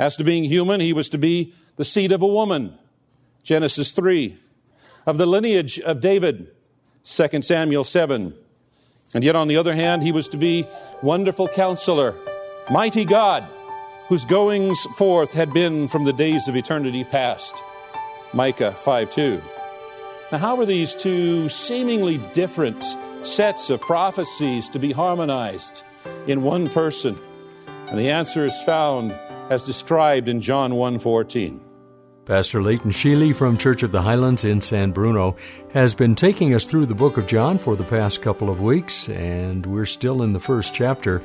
As to being human, he was to be the seed of a woman. Genesis 3 of the lineage of David, 2 Samuel 7. And yet, on the other hand, he was to be wonderful counselor, mighty God, whose goings forth had been from the days of eternity past. Micah 5 2. Now, how were these two seemingly different sets of prophecies to be harmonized in one person? And the answer is found as described in John 1 14. Pastor Leighton Sheely from Church of the Highlands in San Bruno has been taking us through the book of John for the past couple of weeks, and we're still in the first chapter.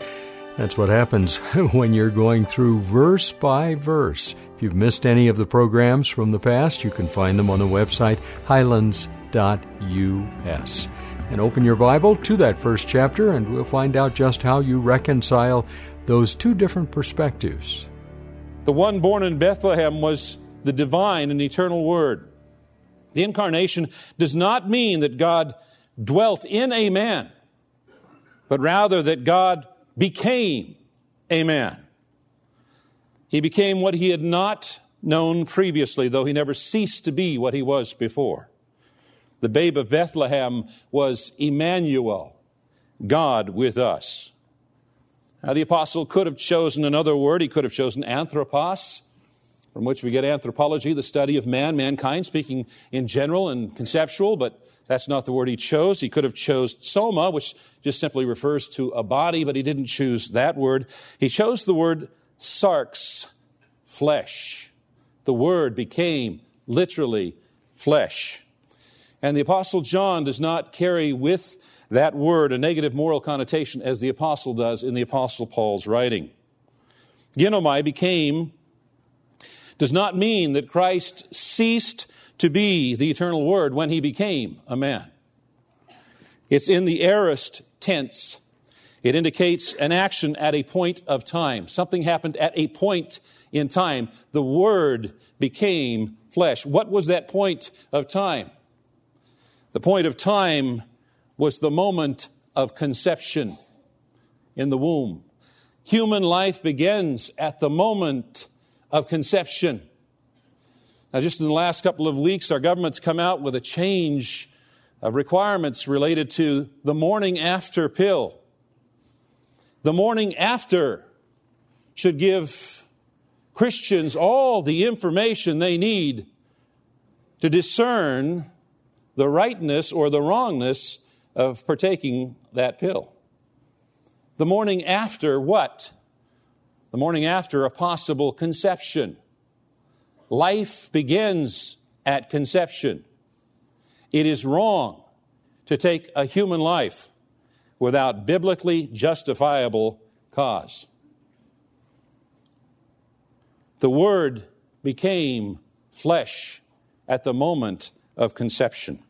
That's what happens when you're going through verse by verse. If you've missed any of the programs from the past, you can find them on the website highlands.us. And open your Bible to that first chapter, and we'll find out just how you reconcile those two different perspectives. The one born in Bethlehem was the divine and eternal Word. The incarnation does not mean that God dwelt in a man, but rather that God became a man. He became what he had not known previously, though he never ceased to be what he was before. The babe of Bethlehem was Emmanuel, God with us. Now, the apostle could have chosen another word. He could have chosen anthropos, from which we get anthropology, the study of man, mankind, speaking in general and conceptual, but that's not the word he chose. He could have chose soma, which just simply refers to a body, but he didn't choose that word. He chose the word sarx, flesh. The word became literally flesh. And the apostle John does not carry with that word a negative moral connotation as the apostle does in the apostle Paul's writing. Ginomai became does not mean that Christ ceased to be the eternal Word when he became a man. It's in the aorist tense. It indicates an action at a point of time. Something happened at a point in time. The Word became flesh. What was that point of time? The point of time was the moment of conception in the womb. Human life begins at the moment of conception. Now, just in the last couple of weeks, our government's come out with a change of requirements related to the morning after pill. The morning after should give Christians all the information they need to discern the rightness or the wrongness of partaking that pill. The morning after what? the morning after a possible conception. Life begins at conception. It is wrong to take a human life without biblically justifiable cause. The Word became flesh at the moment of conception.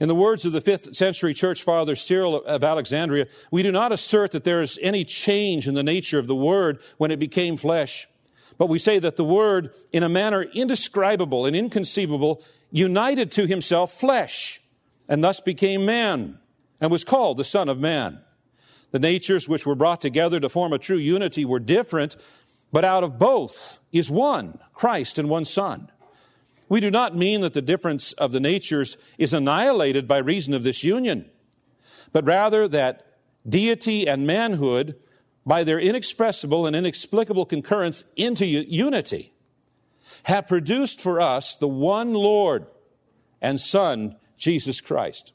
In the words of the fifth century church father Cyril of Alexandria, we do not assert that there is any change in the nature of the Word when it became flesh, but we say that the Word, in a manner indescribable and inconceivable, united to himself flesh and thus became man and was called the Son of Man. The natures which were brought together to form a true unity were different, but out of both is one, Christ and one Son. We do not mean that the difference of the natures is annihilated by reason of this union, but rather that deity and manhood, by their inexpressible and inexplicable concurrence into unity, have produced for us the one Lord and Son, Jesus Christ.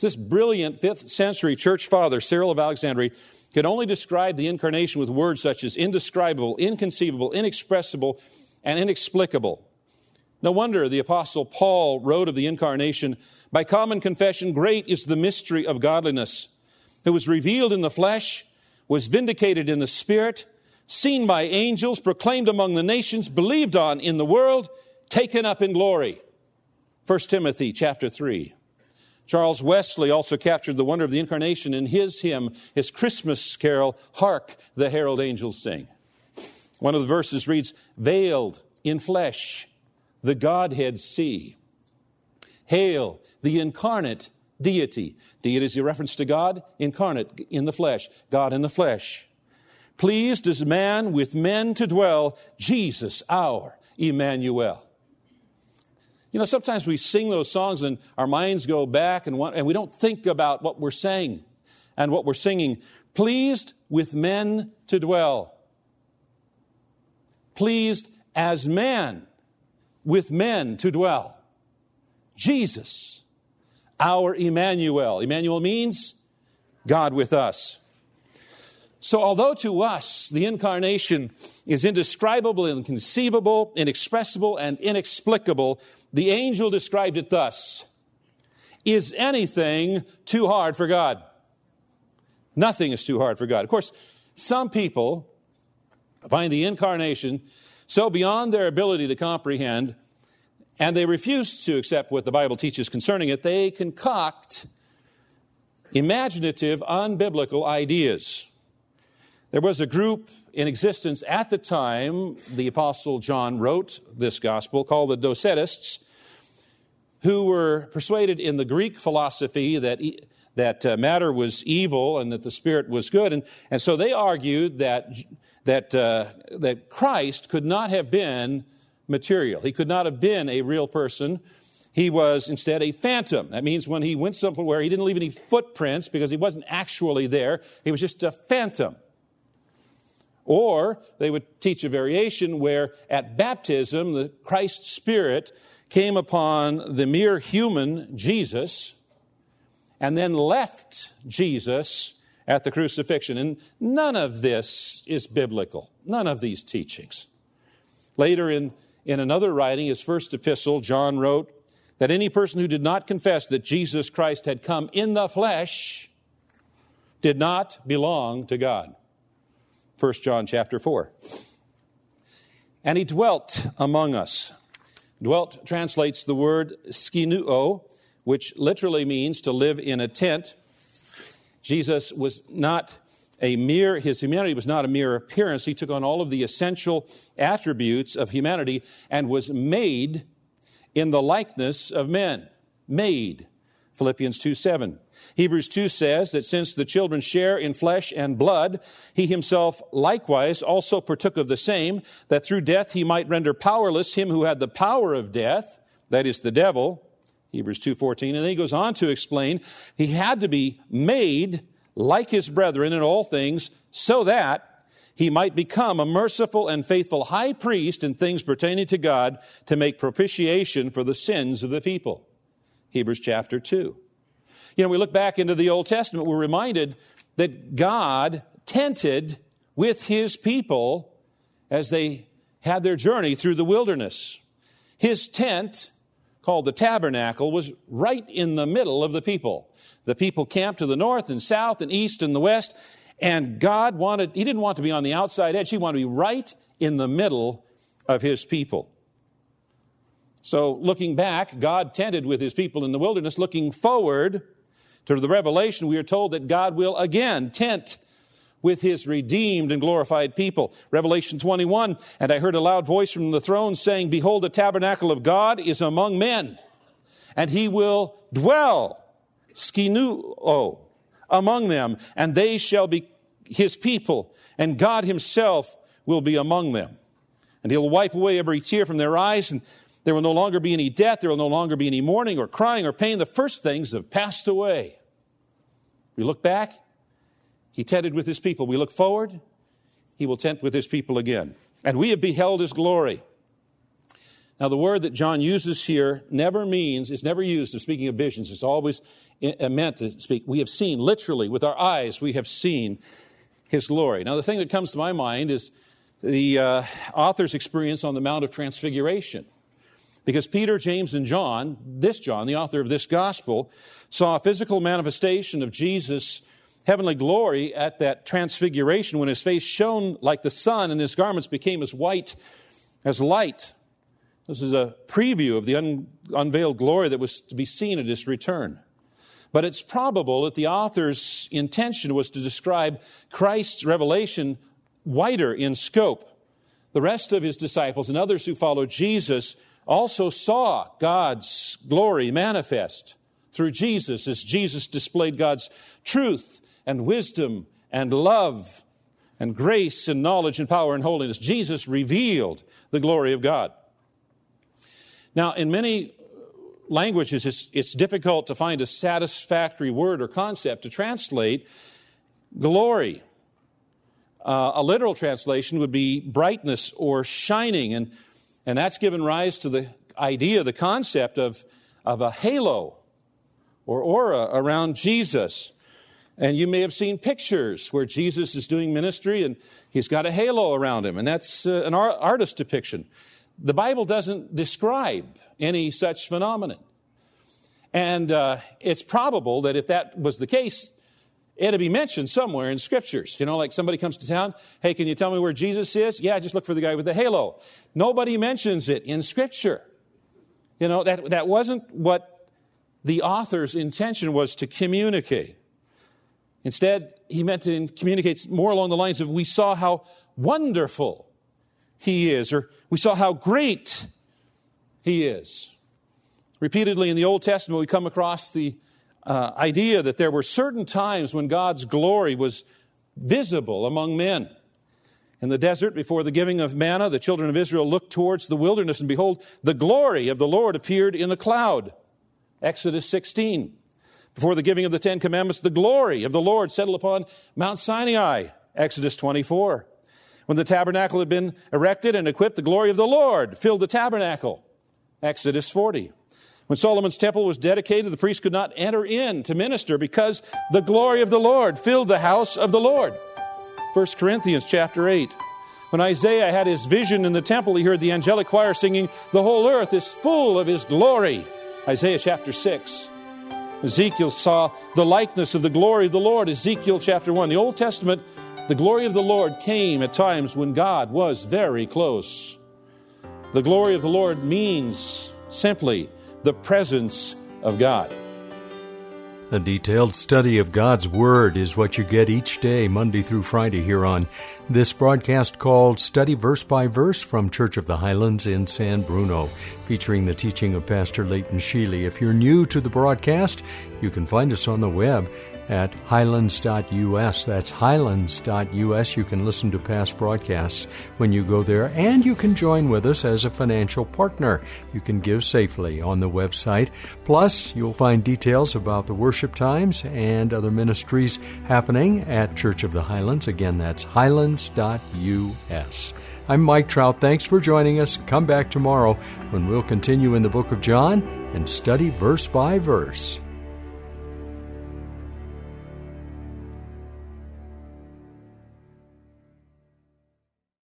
This brilliant fifth century church father, Cyril of Alexandria, could only describe the incarnation with words such as indescribable, inconceivable, inexpressible, and inexplicable. No wonder the Apostle Paul wrote of the incarnation by common confession, great is the mystery of godliness. It was revealed in the flesh, was vindicated in the spirit, seen by angels, proclaimed among the nations, believed on in the world, taken up in glory. 1 Timothy chapter 3. Charles Wesley also captured the wonder of the incarnation in his hymn, his Christmas carol, Hark the Herald Angels Sing. One of the verses reads, Veiled in flesh, the Godhead see. Hail the incarnate deity. Deity is a reference to God, incarnate in the flesh, God in the flesh. Pleased as man with men to dwell, Jesus our Emmanuel. You know, sometimes we sing those songs and our minds go back and, want, and we don't think about what we're saying and what we're singing. Pleased with men to dwell. Pleased as man with men to dwell. Jesus, our Emmanuel. Emmanuel means God with us. So, although to us the incarnation is indescribable, inconceivable, inexpressible, and inexplicable, the angel described it thus Is anything too hard for God? Nothing is too hard for God. Of course, some people find the incarnation so beyond their ability to comprehend, and they refuse to accept what the Bible teaches concerning it, they concoct imaginative, unbiblical ideas. There was a group in existence at the time the Apostle John wrote this gospel called the Docetists, who were persuaded in the Greek philosophy that, that uh, matter was evil and that the spirit was good. And, and so they argued that, that, uh, that Christ could not have been material. He could not have been a real person. He was instead a phantom. That means when he went somewhere, he didn't leave any footprints because he wasn't actually there. He was just a phantom. Or they would teach a variation where at baptism, the Christ Spirit came upon the mere human Jesus and then left Jesus at the crucifixion. And none of this is biblical, none of these teachings. Later in, in another writing, his first epistle, John wrote that any person who did not confess that Jesus Christ had come in the flesh did not belong to God. 1 John chapter 4. And he dwelt among us. Dwelt translates the word skinuo, which literally means to live in a tent. Jesus was not a mere, his humanity was not a mere appearance. He took on all of the essential attributes of humanity and was made in the likeness of men. Made. Philippians 2 7. Hebrews 2 says that since the children share in flesh and blood, he himself likewise also partook of the same, that through death he might render powerless him who had the power of death, that is the devil. Hebrews 2:14 and then he goes on to explain he had to be made like his brethren in all things so that he might become a merciful and faithful high priest in things pertaining to God to make propitiation for the sins of the people. Hebrews chapter 2. You know, we look back into the Old Testament, we're reminded that God tented with his people as they had their journey through the wilderness. His tent, called the tabernacle, was right in the middle of the people. The people camped to the north and south and east and the west, and God wanted, He didn't want to be on the outside edge, He wanted to be right in the middle of His people. So, looking back, God tented with His people in the wilderness. Looking forward, to the Revelation, we are told that God will again tent with his redeemed and glorified people. Revelation 21, and I heard a loud voice from the throne saying, Behold, the tabernacle of God is among men, and he will dwell, skinuo, oh, among them, and they shall be his people, and God himself will be among them. And he'll wipe away every tear from their eyes, and there will no longer be any death, there will no longer be any mourning or crying or pain. The first things have passed away. We look back, he tented with his people. We look forward, he will tent with his people again. And we have beheld his glory. Now, the word that John uses here never means, it's never used of speaking of visions. It's always uh, meant to speak. We have seen, literally, with our eyes, we have seen his glory. Now, the thing that comes to my mind is the uh, author's experience on the Mount of Transfiguration. Because Peter, James, and John, this John, the author of this gospel, saw a physical manifestation of Jesus heavenly glory at that transfiguration when his face shone like the sun and his garments became as white as light. This is a preview of the un- unveiled glory that was to be seen at his return. But it's probable that the author's intention was to describe Christ's revelation wider in scope. The rest of his disciples and others who followed Jesus also saw God's glory manifest through Jesus as Jesus displayed God's truth and wisdom and love and grace and knowledge and power and holiness. Jesus revealed the glory of God. Now, in many languages, it's, it's difficult to find a satisfactory word or concept to translate glory. Uh, a literal translation would be brightness or shining, and, and that's given rise to the idea, the concept of, of a halo or aura around Jesus. And you may have seen pictures where Jesus is doing ministry and he's got a halo around him, and that's uh, an artist depiction. The Bible doesn't describe any such phenomenon. And uh, it's probable that if that was the case, it'd be mentioned somewhere in scriptures. You know, like somebody comes to town, hey, can you tell me where Jesus is? Yeah, just look for the guy with the halo. Nobody mentions it in scripture. You know, that, that wasn't what the author's intention was to communicate. Instead, he meant to communicate more along the lines of we saw how wonderful he is, or we saw how great he is. Repeatedly in the Old Testament, we come across the uh, idea that there were certain times when God's glory was visible among men. In the desert, before the giving of manna, the children of Israel looked towards the wilderness, and behold, the glory of the Lord appeared in a cloud. Exodus 16. Before the giving of the Ten Commandments, the glory of the Lord settled upon Mount Sinai. Exodus 24. When the tabernacle had been erected and equipped, the glory of the Lord filled the tabernacle. Exodus 40. When Solomon's temple was dedicated, the priest could not enter in to minister because the glory of the Lord filled the house of the Lord. 1 Corinthians chapter 8. When Isaiah had his vision in the temple, he heard the angelic choir singing, The whole earth is full of his glory. Isaiah chapter 6. Ezekiel saw the likeness of the glory of the Lord, Ezekiel chapter 1. The Old Testament, the glory of the Lord came at times when God was very close. The glory of the Lord means simply the presence of God. A detailed study of God's Word is what you get each day, Monday through Friday, here on this broadcast called Study Verse by Verse from Church of the Highlands in San Bruno, featuring the teaching of Pastor Leighton Sheely. If you're new to the broadcast, you can find us on the web at highlands.us. That's highlands.us. You can listen to past broadcasts when you go there, and you can join with us as a financial partner. You can give safely on the website. Plus, you'll find details about the worship times and other ministries happening at Church of the Highlands. Again, that's highlands.us. I'm Mike Trout. Thanks for joining us. Come back tomorrow when we'll continue in the book of John and study verse by verse.